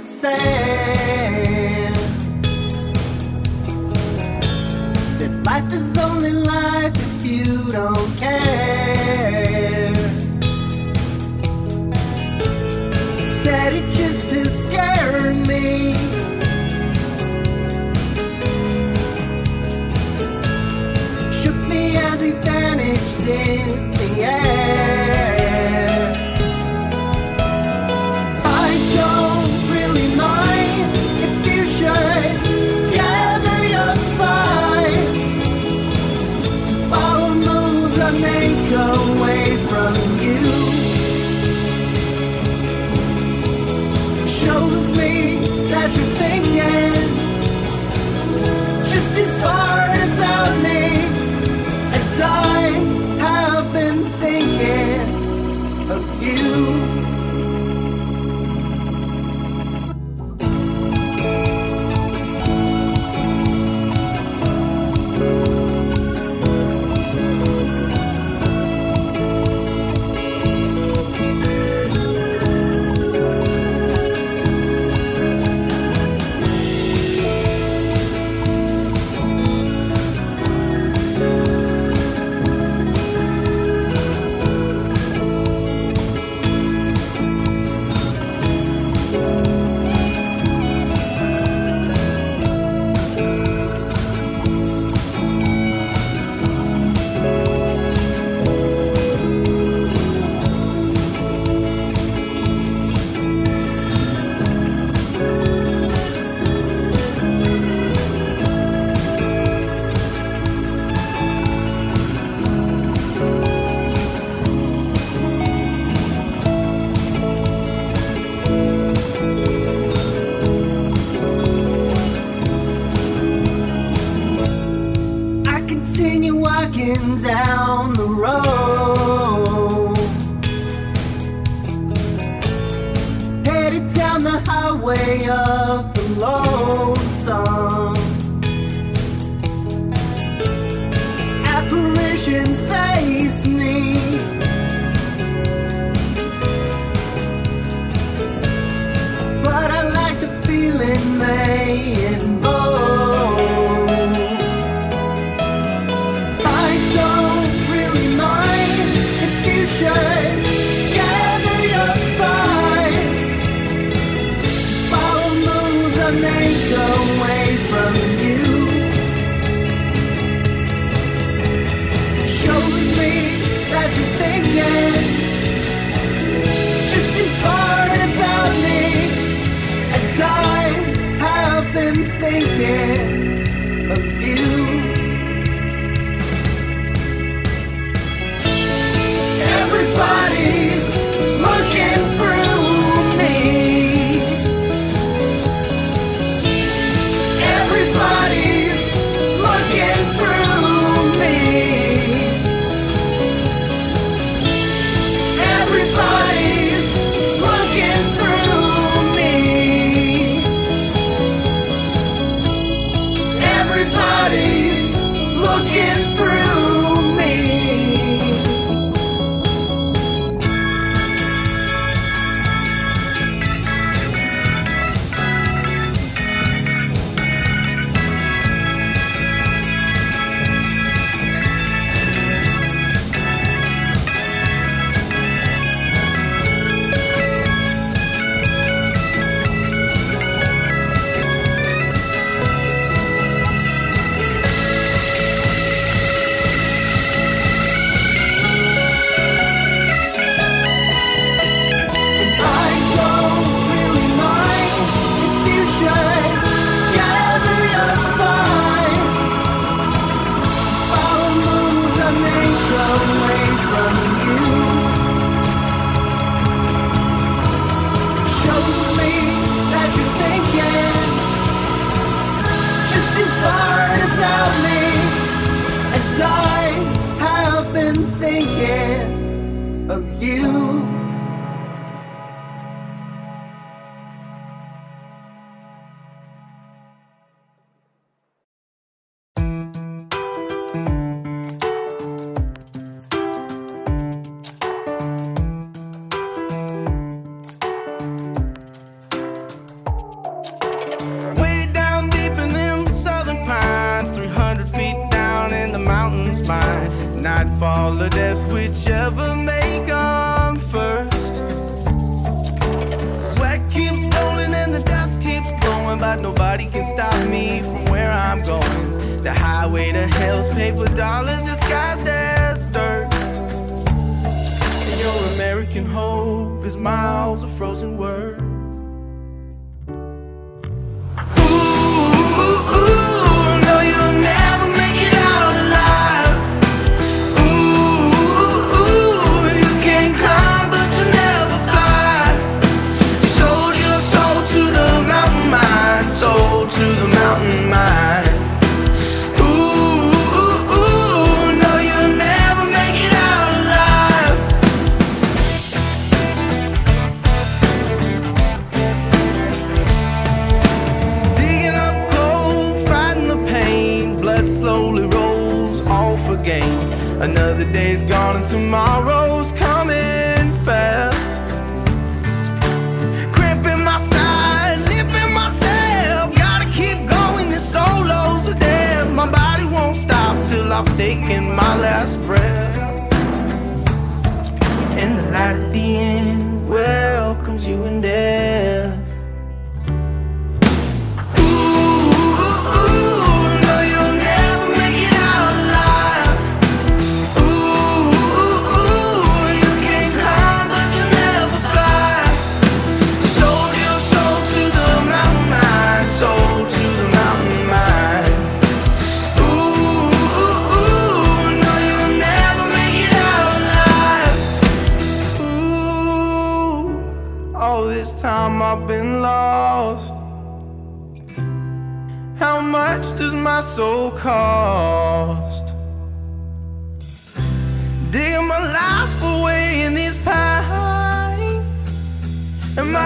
sand.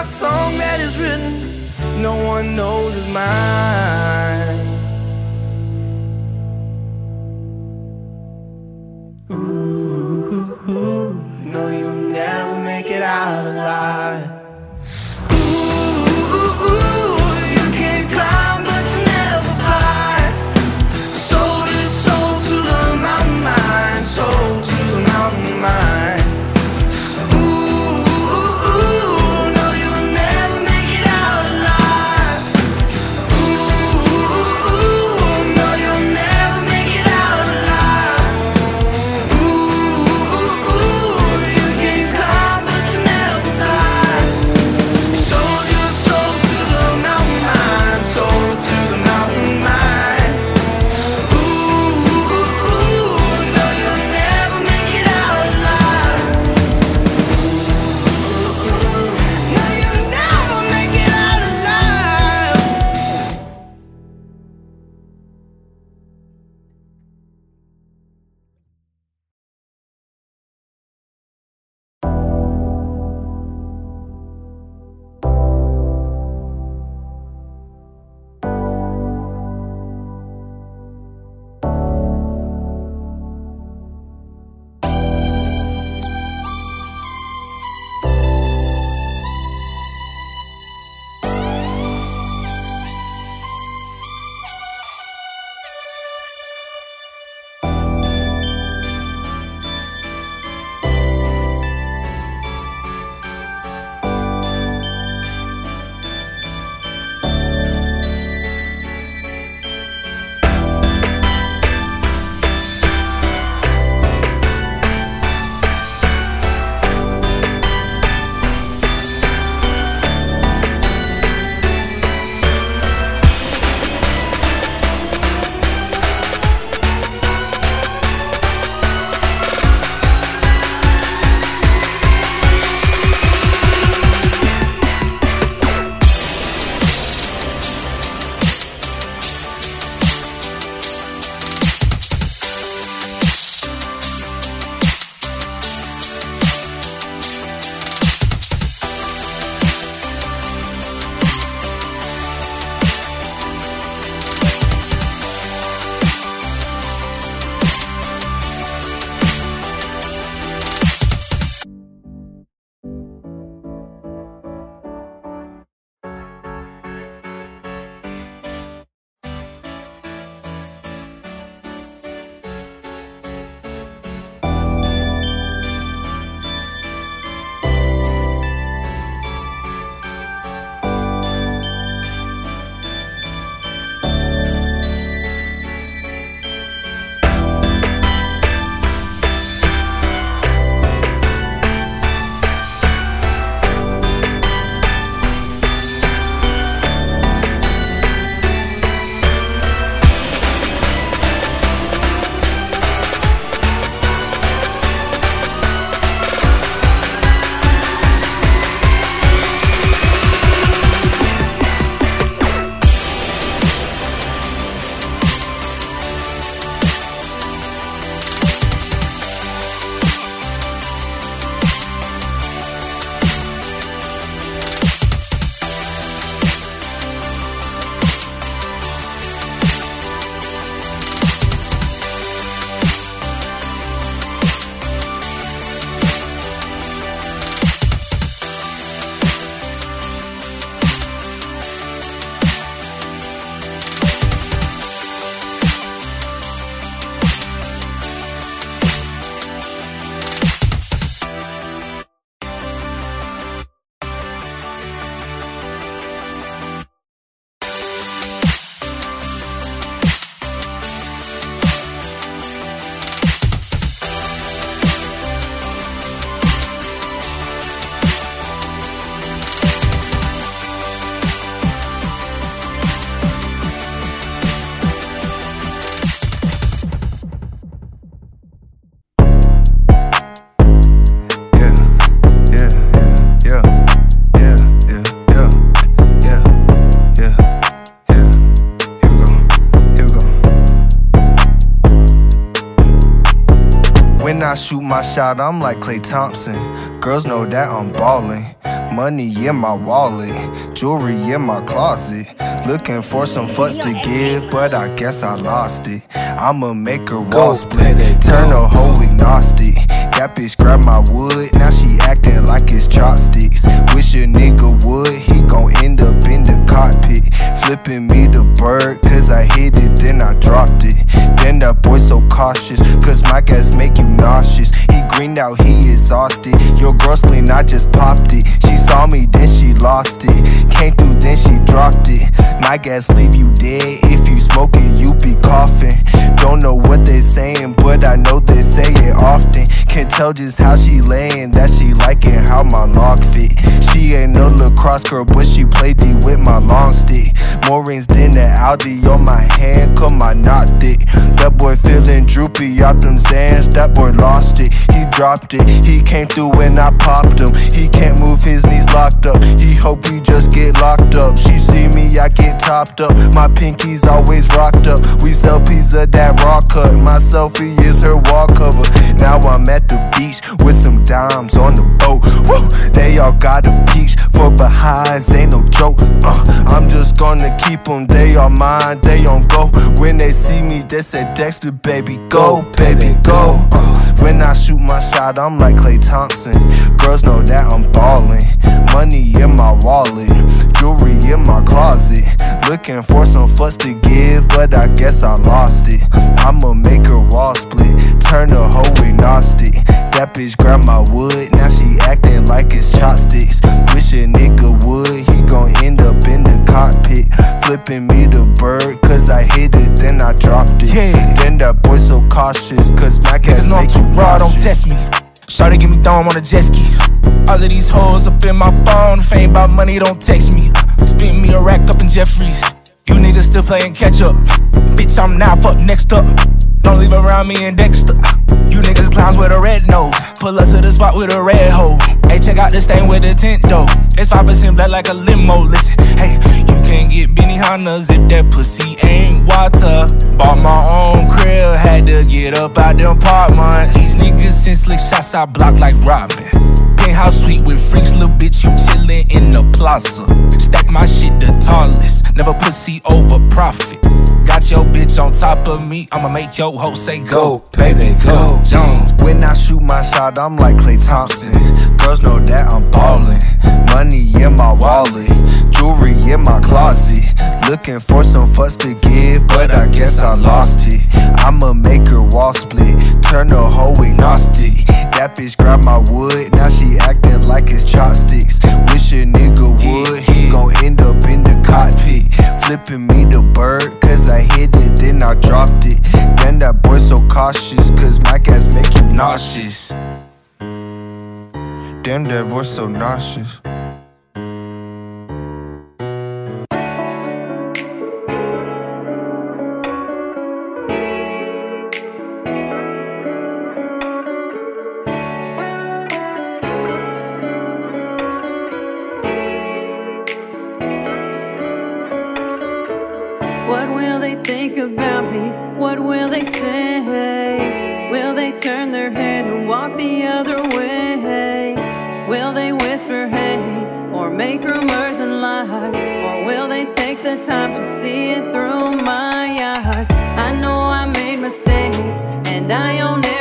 Song that is written, no one knows is mine. Shoot my shot, I'm like Klay Thompson. Girls know that I'm ballin'. Money in my wallet, jewelry in my closet. Looking for some fucks to give, but I guess I lost it. I'ma make her wall split, turn a whole agnostic. That bitch grab my wood, now she acting like it's chopsticks. Wish a nigga would, he gon' end up in the cockpit. Flipping me the bird, cause I hit it, then I dropped it. Then that boy so cautious, cause my gas make you nauseous. He greened out, he exhausted. Your girl spleen, I just popped it. She saw me, then she lost it. Came through, then she dropped it. My gas leave you dead. If you smoke it, you be coughing. Don't know what they saying, but I know they say it often. Can't tell just how she laying, that she liking how my lock fit. She ain't no lacrosse girl, but she played D with my long stick. More rings than the Audi on my hand, come I knocked it. That boy feeling droopy off them Xans, that boy lost it. He dropped it, he came through when I popped him. He can't move his knees locked up, he hope he just get locked up. She see me, I get topped up. My pinky's always rocked up. We sell pizza that raw cut. My selfie is her wall cover. Now I'm at the beach with some dimes on the boat. Woo! They all got a peach for behinds, ain't no joke. Uh, I'm just gonna keep them, they are mine, they on go. When they see me, they say Dexter, baby, go, baby, go. Uh, when I shoot my shot, I'm like Klay Thompson. Girls know that I'm ballin'. Money in my wallet, jewelry in my closet. Looking for some fuss to give, but I guess I lost it. I'ma make her wall split, turn her whole agnostic. That bitch grabbed my wood, now she acting like it's chopsticks. Wish a nigga would, he gon' end up in the cockpit. Flipping me the bird, cause I hit it, then I dropped it. Yeah. Then that boy so cautious, cause my know I'm too raw, don't test me. Shawty give me dome on a jet ski. All of these hoes up in my phone. If ain't about money, don't text me. Spin me a rack up in Jeffries. You niggas still playing catch up. Bitch, I'm now fuck next up. Don't leave around me and Dexter. You niggas clowns with a red nose. Pull us to the spot with a red hole. Hey, check out this thing with the tent though. It's 5% black like a limo. Listen, hey, you can't get Benihanas if that pussy ain't water. Bought my own crib, had to get up out the apartment. These niggas send slick shots, I block like Robin. Penthouse suite with freaks, little bitch, you chillin' in the plaza. Stack my shit the tallest, never pussy over profit. Got your bitch on top of me, I'ma make your hoe say go, baby, go, Jones. When I shoot my shot, I'm like Klay Thompson. Girls know that I'm ballin'. Money in my wallet, jewelry in my closet. Looking for some fuss to give, but I guess I lost it. I'ma make her wall split, turn the whole agnostic. That bitch grab my wood, now she acting like it's chopsticks. Wish a nigga would, he gon' end up in the cockpit. Flipping me the bird, cause I hit it, then I dropped it. Then that boy so cautious, cause my gas make you nauseous. Damn, that boy so nauseous. Time to see it through my eyes? I know I made mistakes, and I own every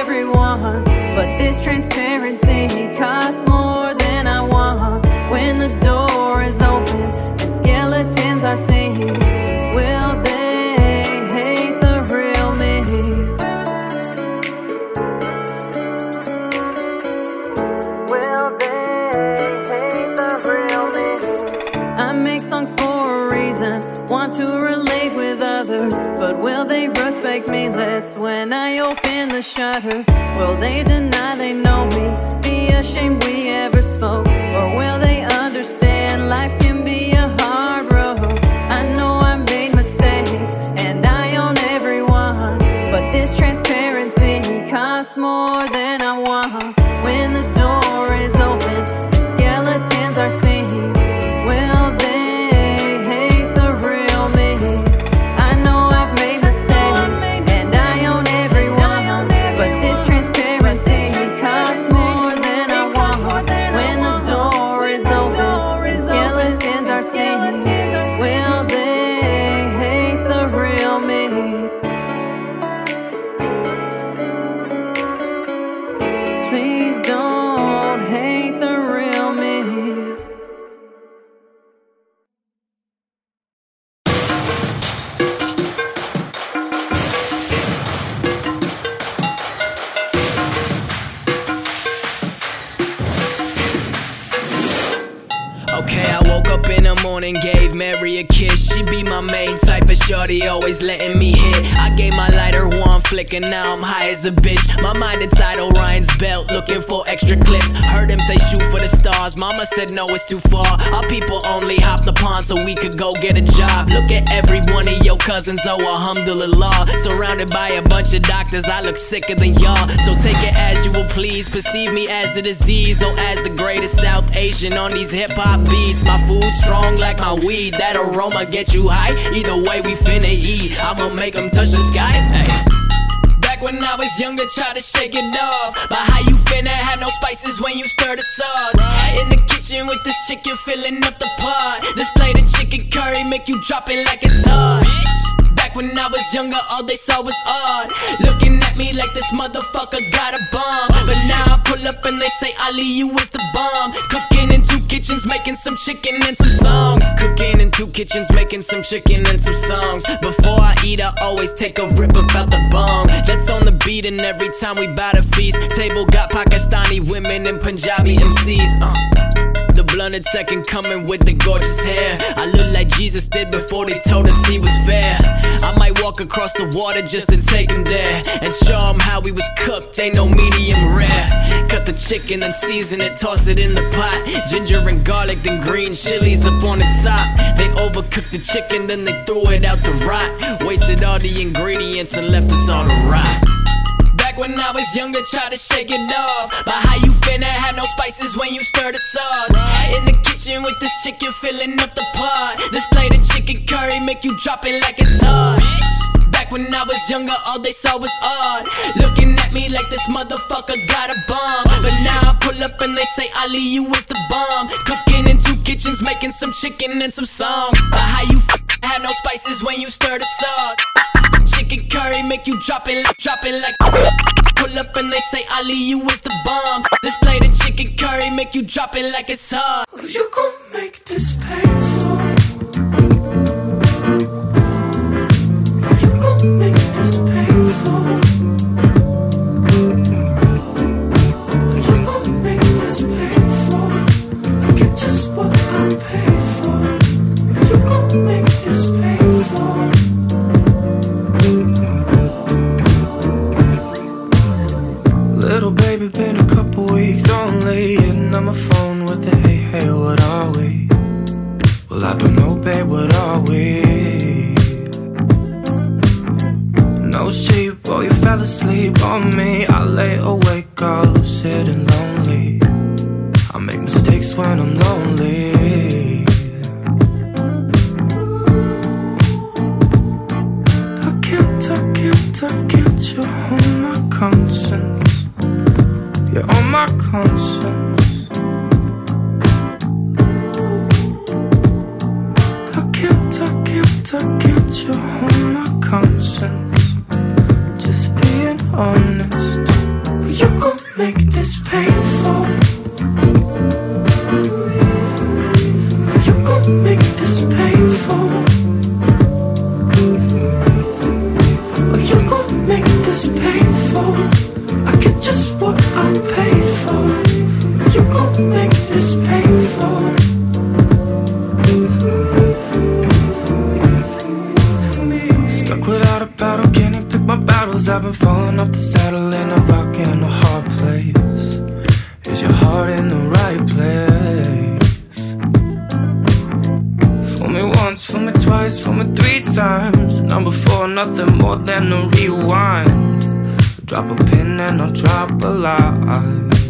said no, it's too far. Our people only hop the pond so we could go get a job. Look at every one of your cousins, oh alhamdulillah. Surrounded by a bunch of doctors, I look sicker than y'all. So take it as you will please. Perceive me as the disease or as the greatest South Asian on these hip hop beats. My food strong like my weed. That aroma get you high. Either way, we finna eat. I'ma make them touch the sky. Back when I was younger, try to shake it off. But how you finna have no spices when you stir the sauce? In the kitchen with this chicken filling up the pot. This plate of chicken curry make you drop it like it's hot. Back when I was younger, all they saw was odd. Looking at me like this motherfucker got a bomb. But now I pull up and they say, Ali, you is the bomb. Cooking in two kitchens, making some chicken and some songs. Cooking in two kitchens, making some chicken and some songs. Before I eat, I always take a rip about the bomb. That's on the beat, and every time we bout to feast, table got Pakistani women and Punjabi MCs. Uh. Blunted second coming with the gorgeous hair. I look like Jesus did before they told us he was fair. I might walk across the water just to take him there and show him how he was cooked. Ain't no medium rare. Cut the chicken and season it, toss it in the pot. Ginger and garlic, then green chilies up on the top. They overcooked the chicken, then they threw it out to rot. Wasted all the ingredients and left us all to rot. Back when I was younger, try to shake it off. But how you finna have no spices when you stir the sauce? In the kitchen with this chicken filling up the pot. This plate of chicken curry make you drop it like it's hot. Back when I was younger, all they saw was odd. Looking at me like this motherfucker got a bomb. Oh, but now I pull up and they say, Ali, you is the bomb. Cooking in two kitchens, making some chicken and some songs. But how you f- have no spices when you stir the sauce? Chicken curry make you drop it, like, drop it like. Pull up and they say, Ali, you is the bomb. This plate of chicken curry make you drop it like it's hot. You gon' make this painful. Babe, what are we? No sleep, oh, you fell asleep on me. I lay awake, all lucid and lonely. I make mistakes when I'm lonely. I can't, I can't, I can't, you're on my conscience. You're on my conscience. I can't, on my conscience. Just being honest. You gon' make this painful. I've been falling off the saddle in a rock in a hard place. Is your heart in the right place? Fool me once, fool me twice, fool me three times. Number four, nothing more than a rewind. Drop a pin and I'll drop a line.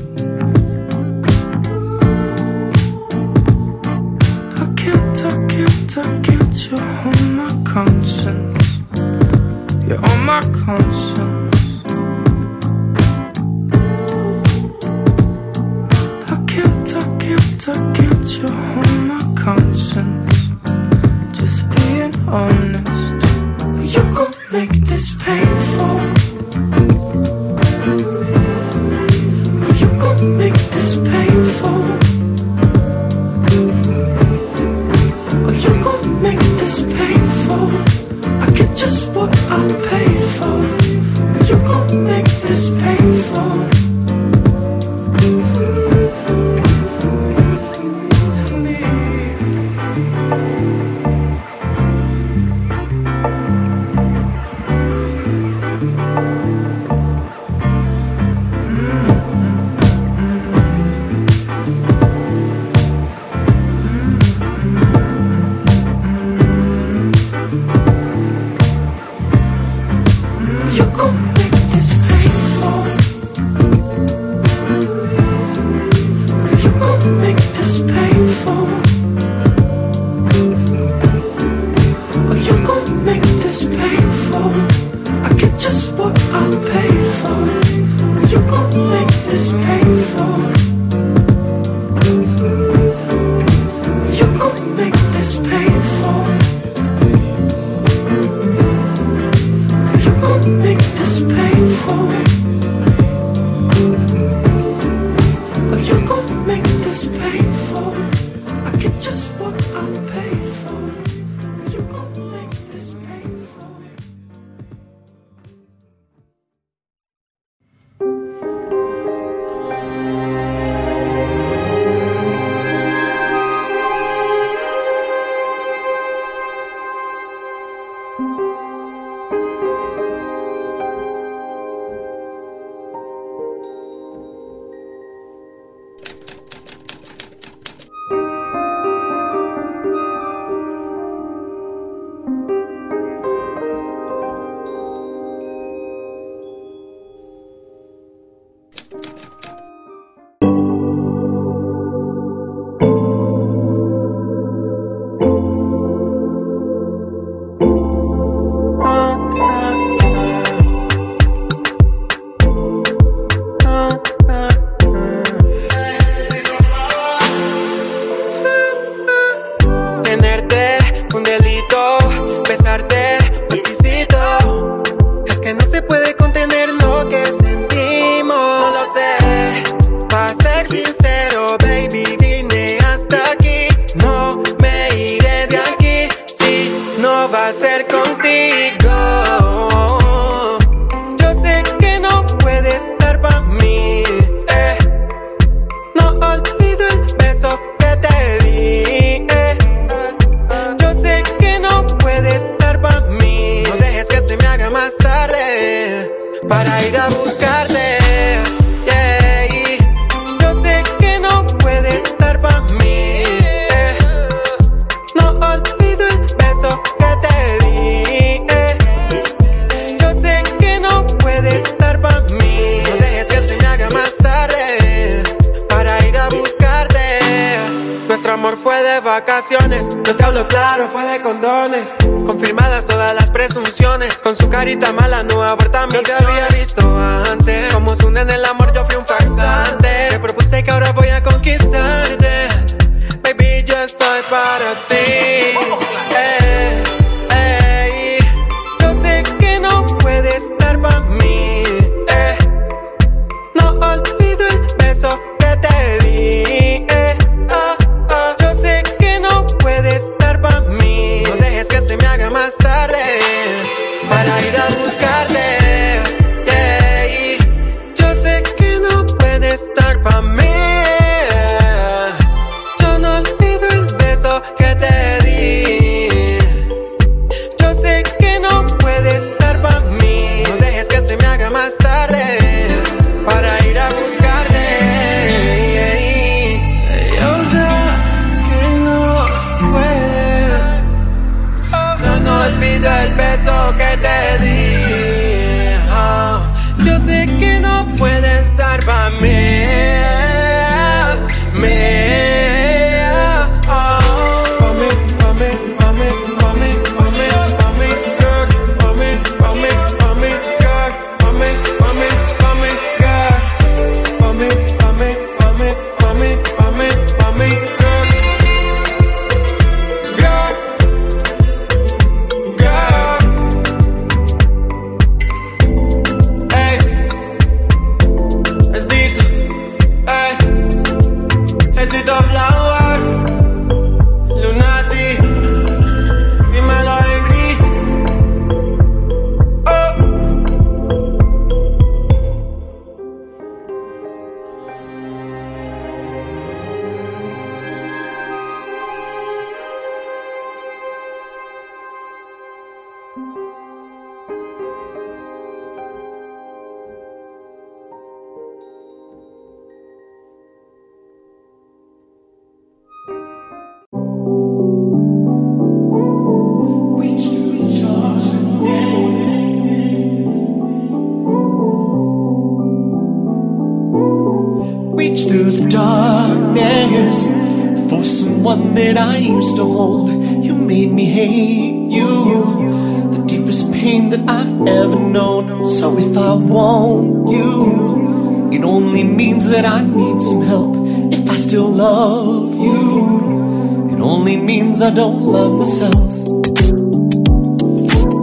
Cause I don't love myself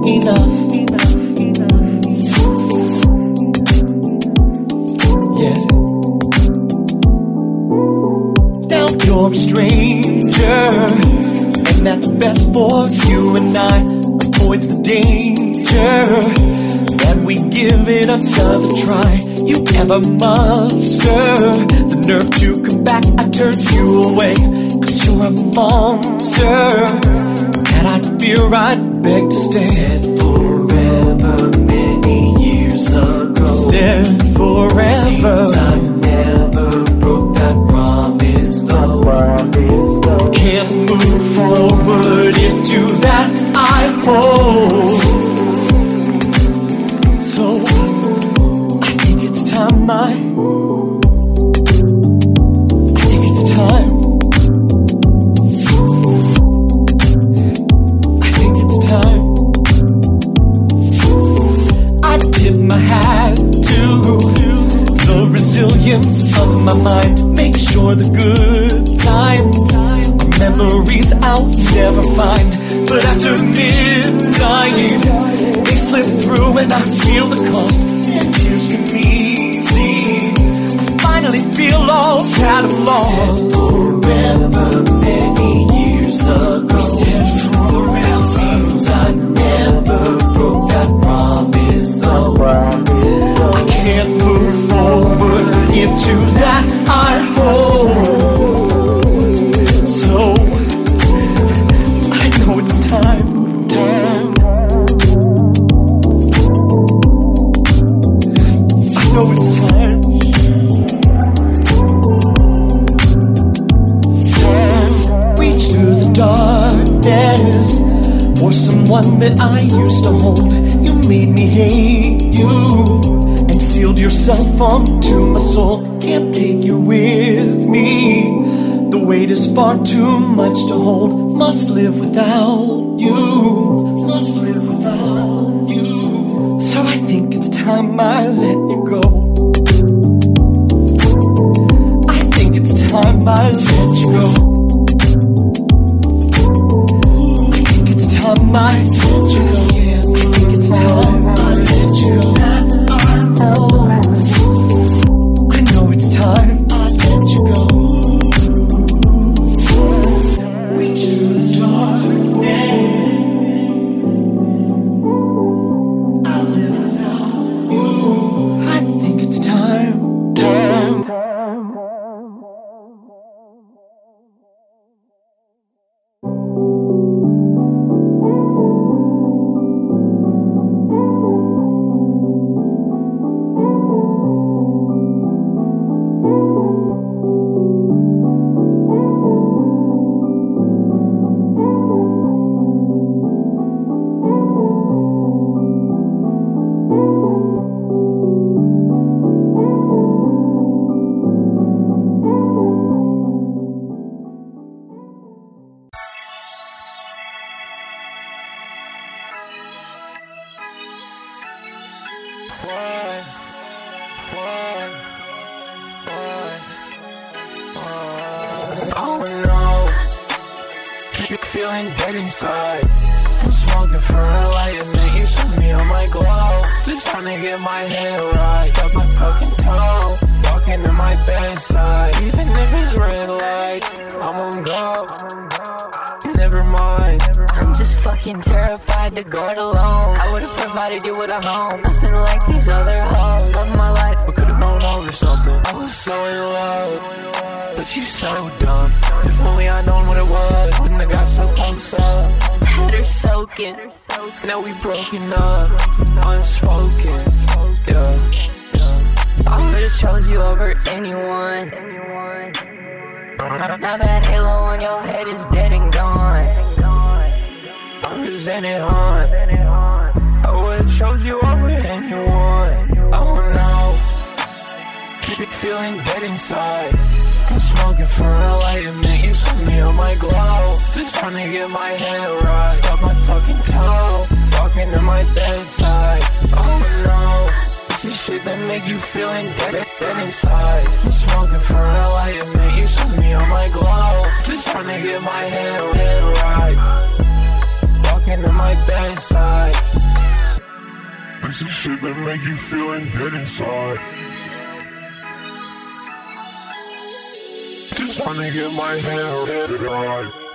enough. Yet, now you're a stranger, and that's best for you and I. Avoids the danger that we give it another try. You ever muster the nerve to come back? I turn you away you a monster that I'd fear I'd beg to stay. Said forever many years ago. Said forever. Seems I'm You made me hate you and sealed yourself onto my soul. Can't take you with me. The weight is far too much to hold. Must live without you. Must live without you. So I think it's time I let you go. I think it's time I let you go. dead inside. I'm smoking for a light and then you saw me on my glow. Just trying to get my head right. Stop my fucking toe. Walking to my bedside. Oh no. This is shit that make you feeling dead, dead inside. I'm smoking for a light and then you saw me on my glow. Just trying to get my head, head right. Walking to my bedside. This is shit that make you feeling dead inside. just wanna get my hair, hair dry.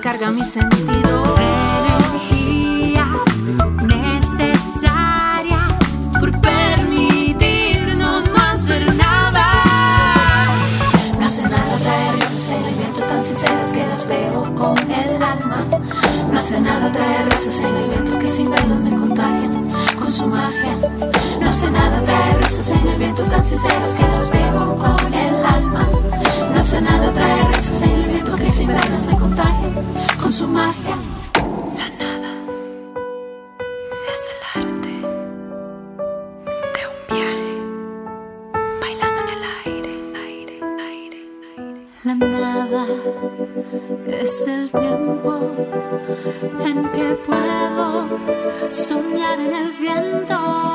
recarga mi sentido. Energía necesaria por permitirnos no hacer nada. No hace nada traer los enseñamientos tan sinceros que las veo con el alma. No hace nada traer los en el viento que sin verlos me contagian con su magia. No hace nada traer los en el viento tan sinceros que las veo con el alma. No hace nada traer rezos en el viento que sin verlas me contagia con su magia. La nada es el arte de un viaje, bailando en el aire, aire, aire, aire. La nada es el tiempo en que puedo soñar en el viento.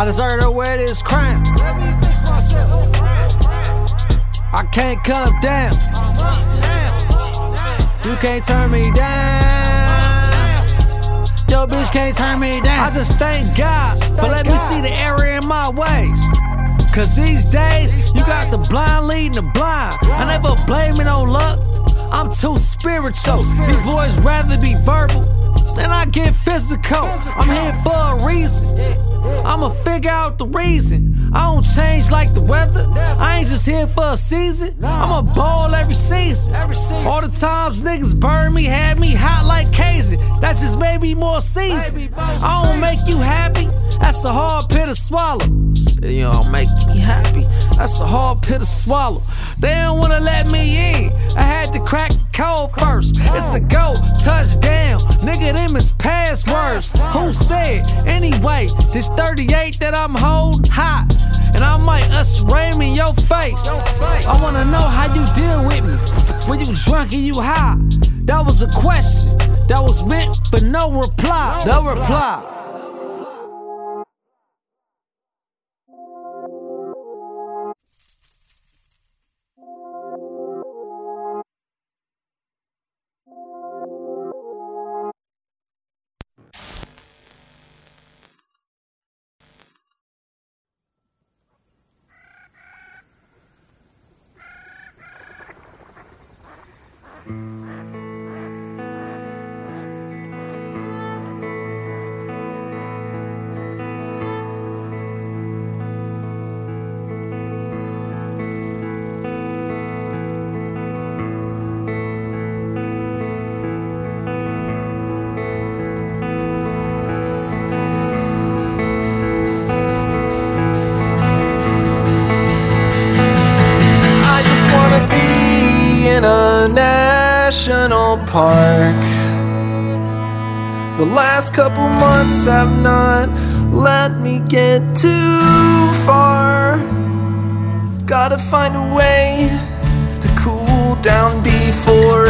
I deserve to wear this crown. Let me fix myself. I can't come down. You can't turn me down. Yo, bitch can't turn me down. I just thank God for letting me see the error in my ways. Cause these days, you got the blind leading the blind. I never blame it on luck. I'm too spiritual. These boys rather be verbal than I get physical. I'm here for a reason. I'ma figure out the reason. I don't change like the weather. I ain't just here for a season. I'ma ball every season. All the times niggas burn me, had me hot like Casey. That just made me more seasoned. I don't make you happy. That's a hard pill to swallow. You don't make me happy. That's a hard pill to swallow. They don't wanna let me in. I had to crack the code first. It's a go, touchdown. Nigga, them is passwords. Who said? Anyway, this 38 that I'm holding hot. And I might us ram in your face. I wanna know how you deal with me. When you drunk and you high. That was a question. That was meant for no reply. No reply. Last couple months have not let me get too far. Gotta find a way to cool down before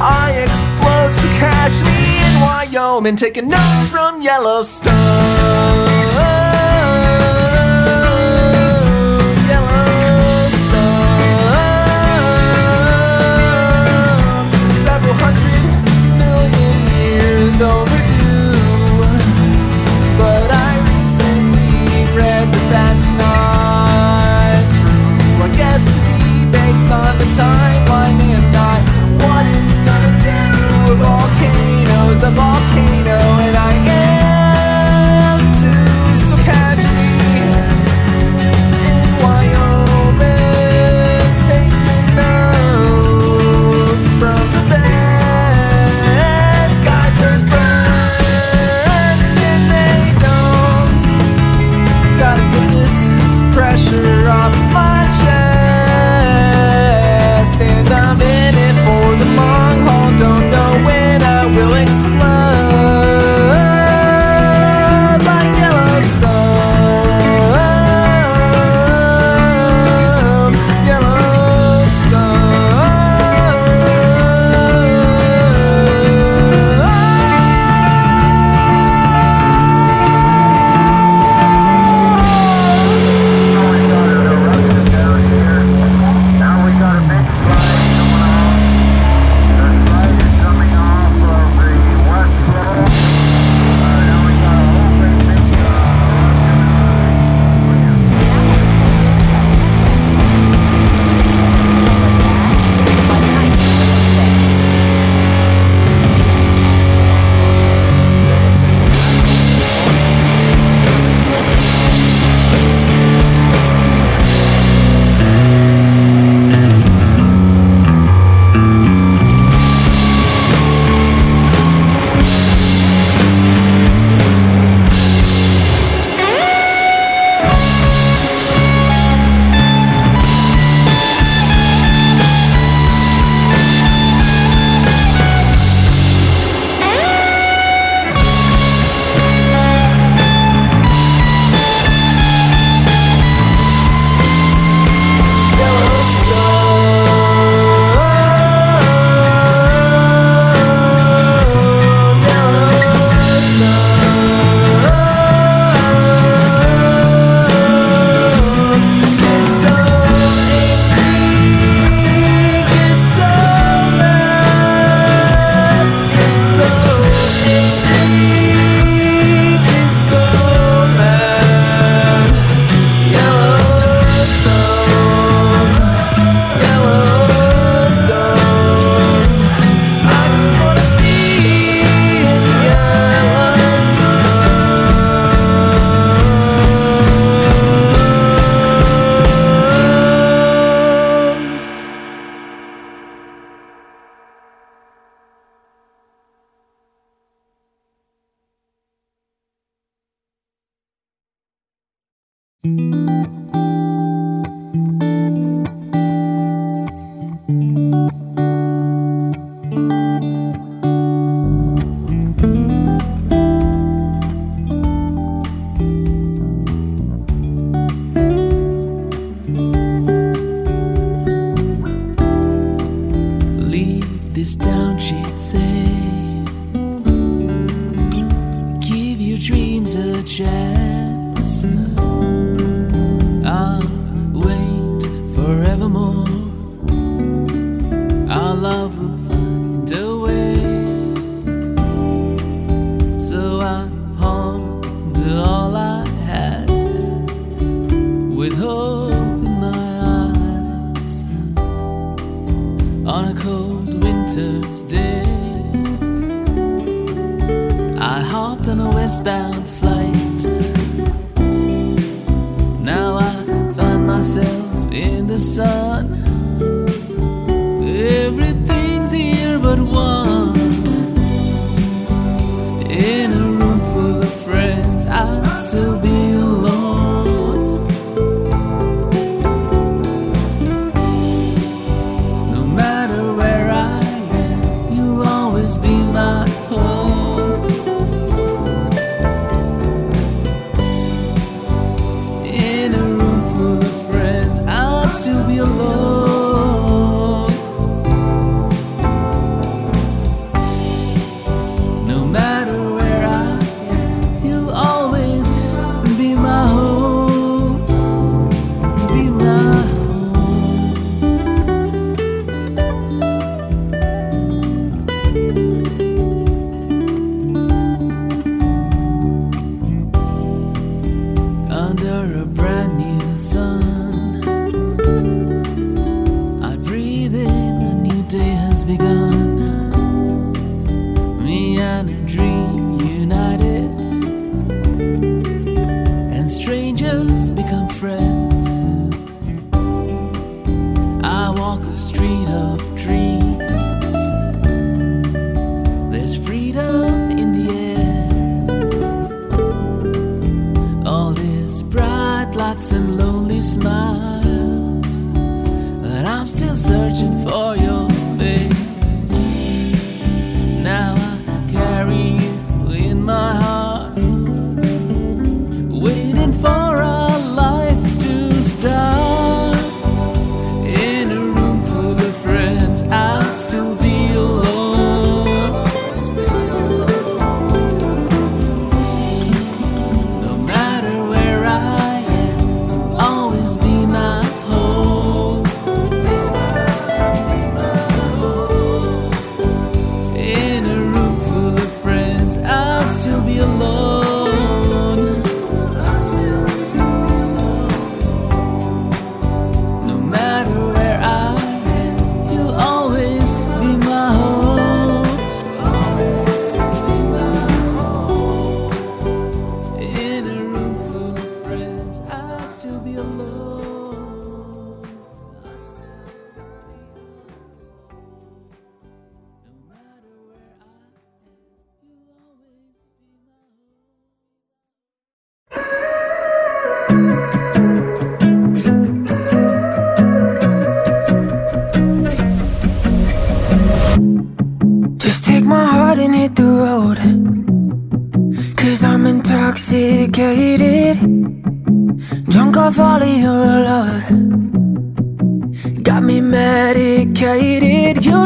I explode. So catch me in Wyoming, taking notes from Yellowstone.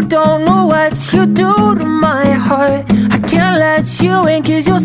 Don't know what you do to my heart. I can't let you in cause you're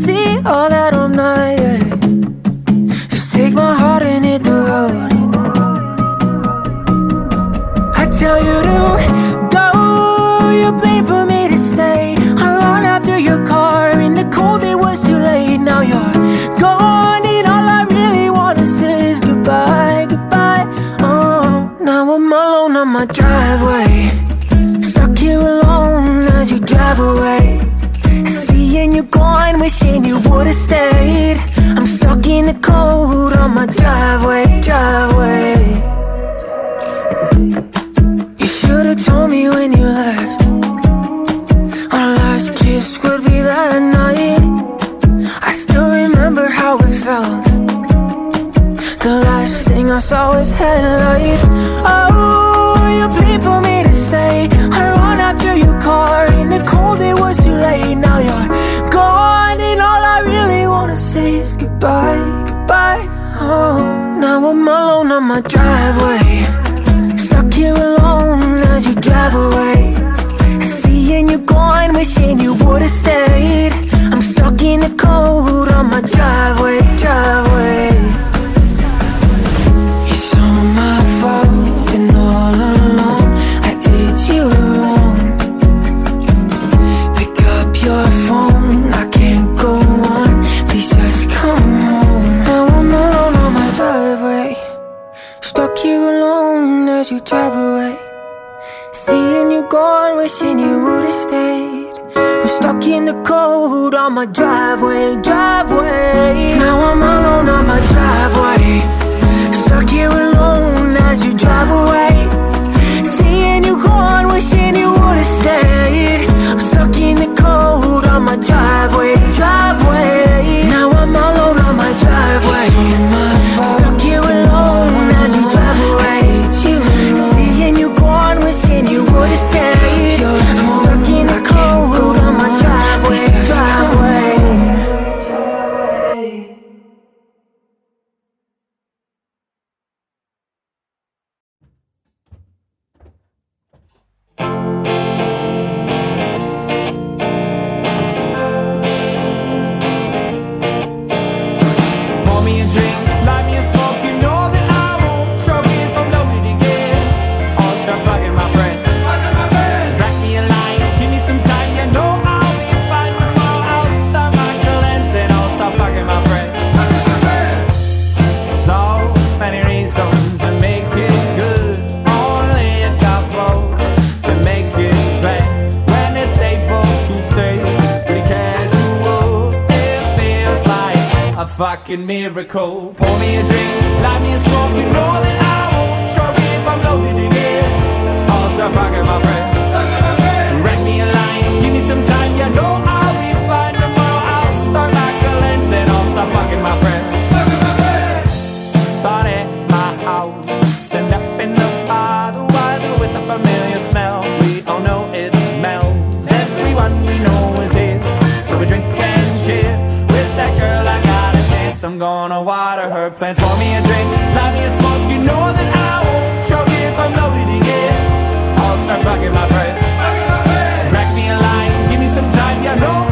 in the cold on my driveway, driveway. Now I'm alone on my driveway, stuck here alone as you drive away. Seeing you gone, wishing you would've stayed. I'm stuck in the cold on my driveway, driveway. Now I'm alone on my driveway. Fucking miracle. Pour me a drink, light me a smoke. You know that I won't choke if I'm loaded again. Start fucking my friend. Gotta. I'm gonna water her plants. Pour me a drink, light me a smoke. You know that I won't choke if I'm loaded again. I'll start fucking my friends. Crack me a line, give me some time. You know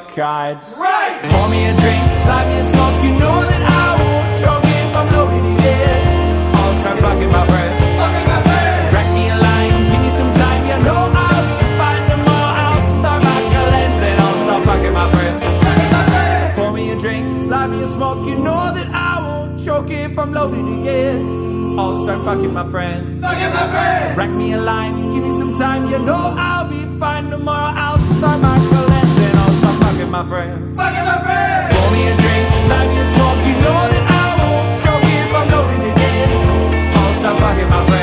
play your cards. Right. Pour me a drink, light me a smoke. You know that I won't choke if I'm loaded again. I'll start fucking my friend. Crack me a line, give me some time. You know I'll be fine tomorrow. I'll start my cleanse, then I'll start fucking my friend. Pour me a drink, light me a smoke. You know that I won't choke if I'm loaded again. I'll start fucking my friend. Fucking my friend. Rack me a line, give me some time. You know I'll be fine tomorrow. I'll start my collect, my friend. Fucking my friend. Pour me a drink, light me a smoke. You know that I won't choke if I'm loaded again. Start fucking my friend.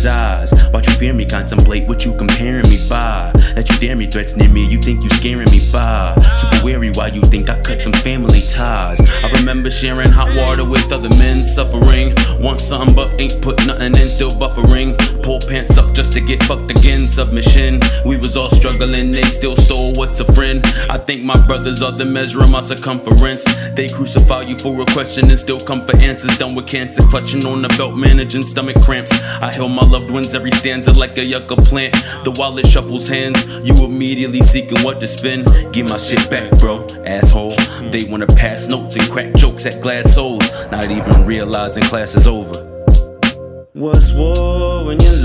Charity's eyes, watch you fear me, contemplate what you comparing me by. That you dare me, threats near me, you think you scaring me by. Super wary why you think I cut some family ties. I remember sharing hot water with other men suffering. Want something but ain't put nothing in, still buffering. Pull pants up just to get fucked again, submission. Was all struggling, they still stole what's a friend. I think my brothers are the measure of my circumference. They crucify you for a question and still come for answers. Done with cancer, clutching on the belt, managing stomach cramps. I heal my loved ones every stanza like a yucca plant. The wallet shuffles hands, you immediately seeking what to spend. Give my shit back, bro, asshole. They wanna pass notes and crack jokes at glad souls, not even realizing class is over. What's war when loving?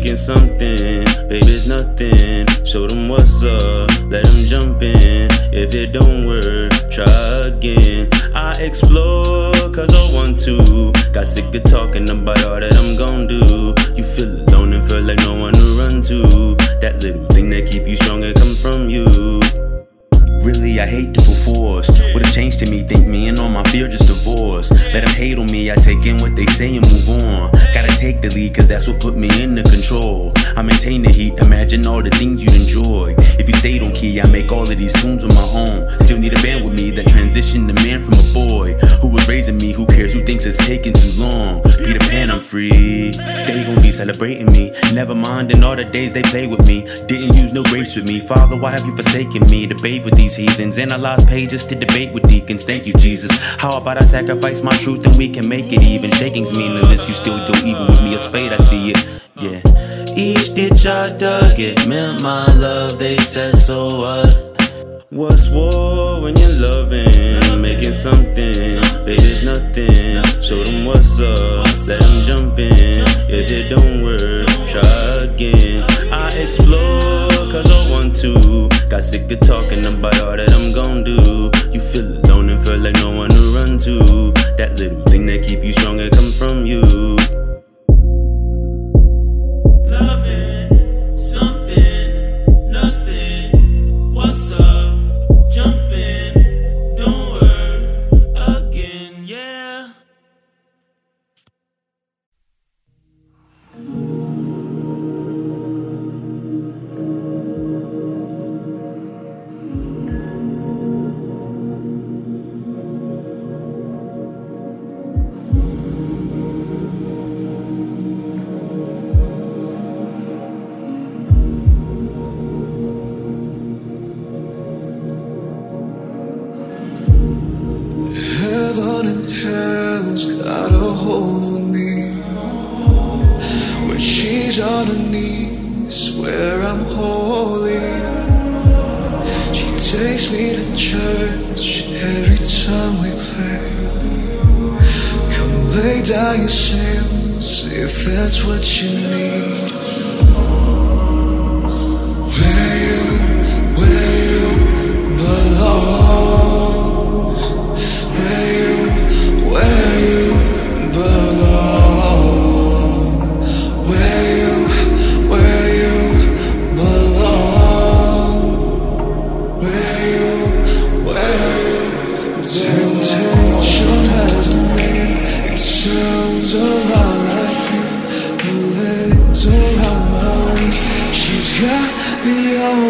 Making something, baby's nothing. Show them what's up, let them jump in. If it don't work, try again. I explore cause I want to. Got sick of talking about all that I'm gon' do. You feel alone and feel like no one to run to. That little thing that keep you strong and come from you. Really, I hate to feel forced. What a change to me, think me and all my fear just divorce. Let them hate on me, I take in what they say and move on. Gotta take the lead, cause that's what put me in the control. I maintain the heat, imagine all the things you'd enjoy. If you stayed on key, I make all of these tunes on my own. Still need a band with me that transitioned the man from a boy who was raising me. Who cares who thinks it's taking too long? Peter Pan, I'm free. They gon' be celebrating me. Never mind, in all the days they played with me. Didn't use no grace with me. Father, why have you forsaken me? Debate with these heathens. And I lost pages to debate with deacons. Thank you, Jesus. How about I sacrifice my truth and we can make it even? Shaking's meaningless. You still do evil with me. A spade, I see it. Yeah. Each ditch I dug, it meant my love. They said, so what? What's war when you're loving? Making something, baby's nothing. Show them what's up, let them jump in. If it don't work, try again. I explore want to. Got sick of talking about all that I'm gon' do. You feel alone and feel like no one to run to. That little thing that keep you strong and come from you. She's alive like you, her legs my She's got me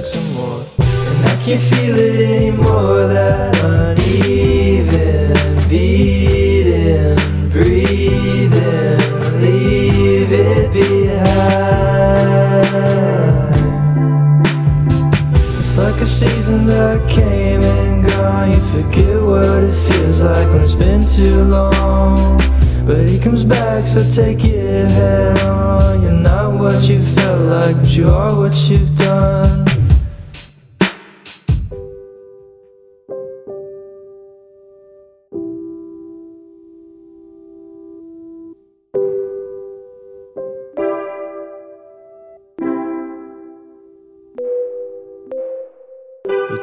back, some more. And I can't feel it anymore. That uneven beating, breathing, leave it behind. It's like a season that came and gone. You forget what it feels like when it's been too long. But he comes back, so take it head on. You're not what you felt like, but you are what you've done.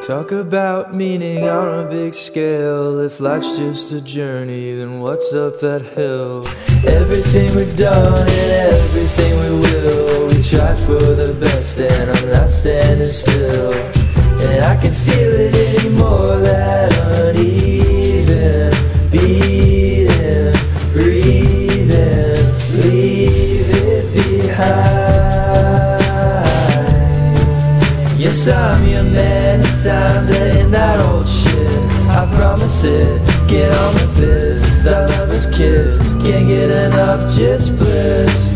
Talk about meaning on a big scale. If life's just a journey, then what's up that hill? Everything we've done and everything we will, we try for the best, and I'm not standing still. And I can feel it anymore, that uneven beating, breathing, leave it behind. Yes, I'm your man. It's time to end that old shit. I promise it. Get on with this. That lover's kiss. Can't get enough, just bliss.